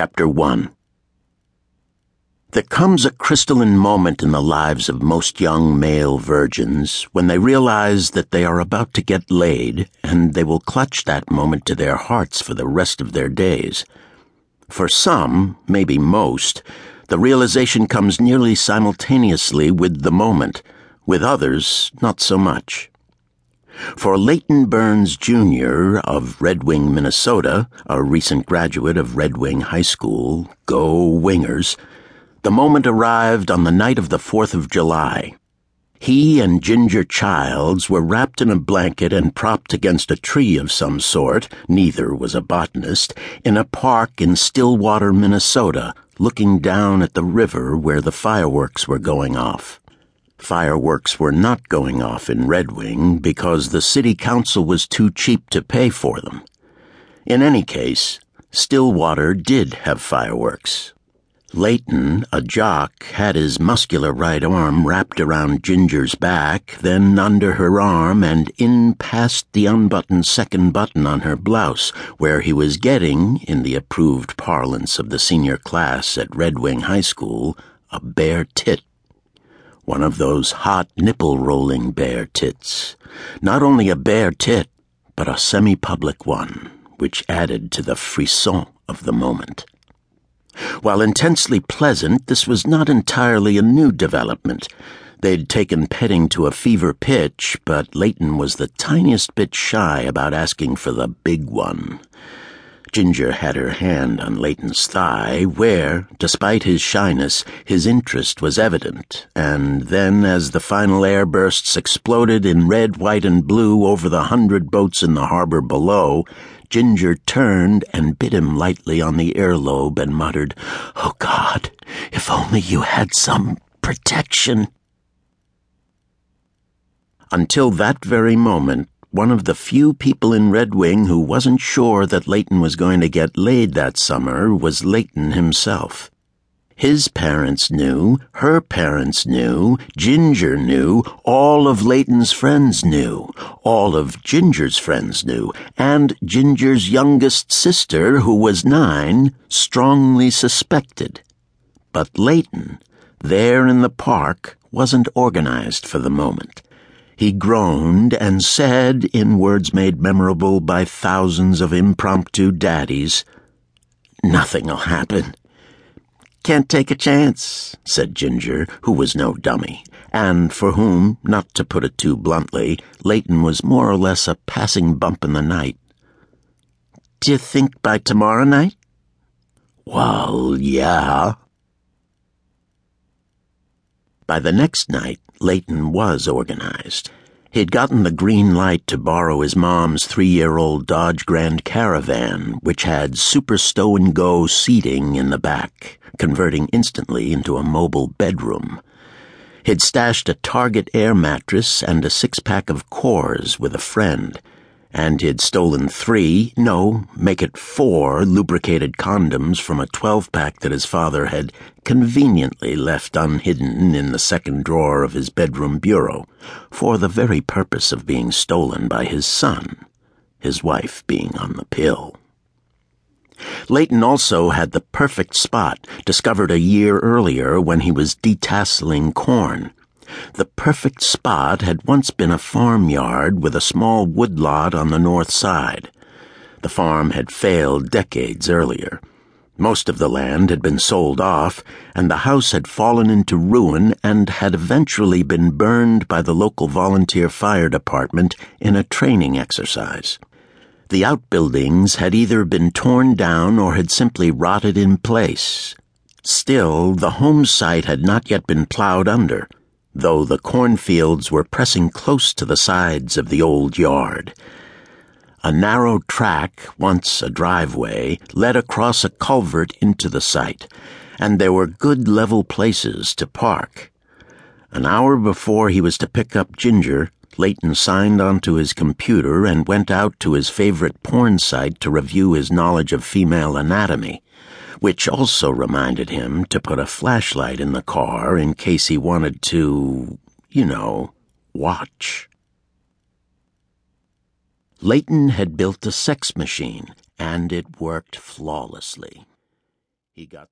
Chapter 1 There comes a crystalline moment in the lives of most young male virgins when they realize that they are about to get laid, and they will clutch that moment to their hearts for the rest of their days. For some, maybe most, the realization comes nearly simultaneously with the moment. With others, not so much. For Layton Burns Jr. of Red Wing, Minnesota, a recent graduate of Red Wing High School, go Wingers, the moment arrived on the night of the 4th of July. He and Ginger Childs were wrapped in a blanket and propped against a tree of some sort, neither was a botanist, in a park in Stillwater, Minnesota, looking down at the river where the fireworks were going off. Fireworks were not going off in Red Wing because the city council was too cheap to pay for them. In any case, Stillwater did have fireworks. Layton, a jock, had his muscular right arm wrapped around Ginger's back, then under her arm and in past the unbuttoned second button on her blouse, where he was getting, in the approved parlance of the senior class at Red Wing High School, a bare tit one of those hot nipple rolling bare tits. Not only a bare tit, but a semi public one, which added to the frisson of the moment. While intensely pleasant, this was not entirely a new development. They'd taken petting to a fever pitch, but Layton was the tiniest bit shy about asking for the big one. Ginger had her hand on Layton's thigh, where, despite his shyness, his interest was evident, and then as the final air bursts exploded in red, white, and blue over the hundred boats in the harbor below, Ginger turned and bit him lightly on the earlobe and muttered, Oh God, if only you had some protection. Until that very moment, one of the few people in Red Wing who wasn't sure that Layton was going to get laid that summer was Layton himself. His parents knew, her parents knew, Ginger knew, all of Layton's friends knew, all of Ginger's friends knew, and Ginger's youngest sister, who was nine, strongly suspected. But Layton, there in the park, wasn't organized for the moment. He groaned and said, in words made memorable by thousands of impromptu daddies, Nothing'll happen. Can't take a chance, said Ginger, who was no dummy, and for whom, not to put it too bluntly, Layton was more or less a passing bump in the night. Do you think by tomorrow night? Well, yeah. By the next night, Layton was organized. He'd gotten the green light to borrow his mom's three year old Dodge Grand Caravan, which had super stow and go seating in the back, converting instantly into a mobile bedroom. He'd stashed a Target air mattress and a six pack of Coors with a friend and he'd stolen three, no, make it four lubricated condoms from a 12 pack that his father had conveniently left unhidden in the second drawer of his bedroom bureau, for the very purpose of being stolen by his son, his wife being on the pill. Layton also had the perfect spot, discovered a year earlier when he was detasseling corn the perfect spot had once been a farmyard with a small woodlot on the north side. The farm had failed decades earlier. Most of the land had been sold off, and the house had fallen into ruin and had eventually been burned by the local volunteer fire department in a training exercise. The outbuildings had either been torn down or had simply rotted in place. Still, the home site had not yet been plowed under though the cornfields were pressing close to the sides of the old yard. A narrow track, once a driveway, led across a culvert into the site, and there were good level places to park. An hour before he was to pick up Ginger, Layton signed onto his computer and went out to his favorite porn site to review his knowledge of female anatomy which also reminded him to put a flashlight in the car in case he wanted to, you know, watch. Leighton had built a sex machine, and it worked flawlessly. He got